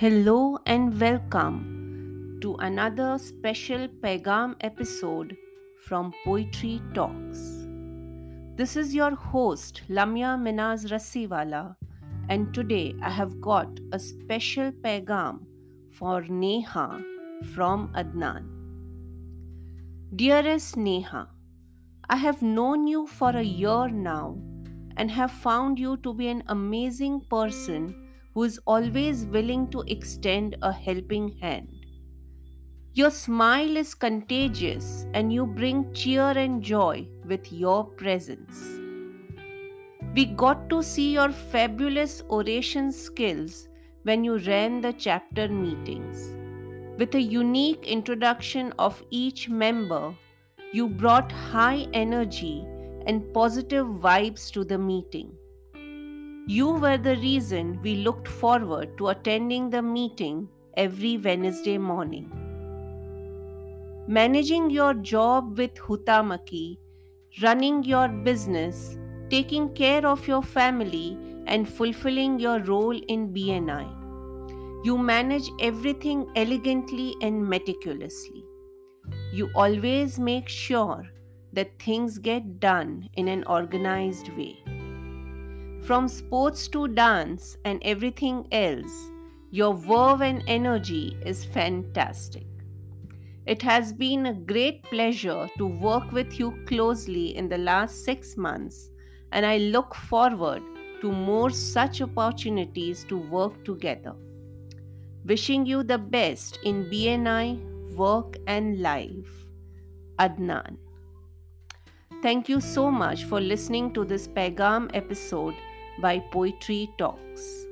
Hello and welcome to another special Pegam episode from Poetry Talks. This is your host Lamia Minaz Rassiwala, and today I have got a special Pegam for Neha from Adnan. Dearest Neha, I have known you for a year now and have found you to be an amazing person who is always willing to extend a helping hand. Your smile is contagious and you bring cheer and joy with your presence. We got to see your fabulous oration skills when you ran the chapter meetings. With a unique introduction of each member, you brought high energy and positive vibes to the meeting. You were the reason we looked forward to attending the meeting every Wednesday morning. Managing your job with Huhtamaki, running your business, taking care of your family, and fulfilling your role in BNI. You manage everything elegantly and meticulously. You always make sure that things get done in an organized way. From sports to dance and everything else, your verve and energy is fantastic. It has been a great pleasure to work with you closely in the last six months, and I look forward to more such opportunities to work together. Wishing you the best in BNI, work, and life. Adnan. Thank you so much for listening to this Pegam episode by Poetry Talks.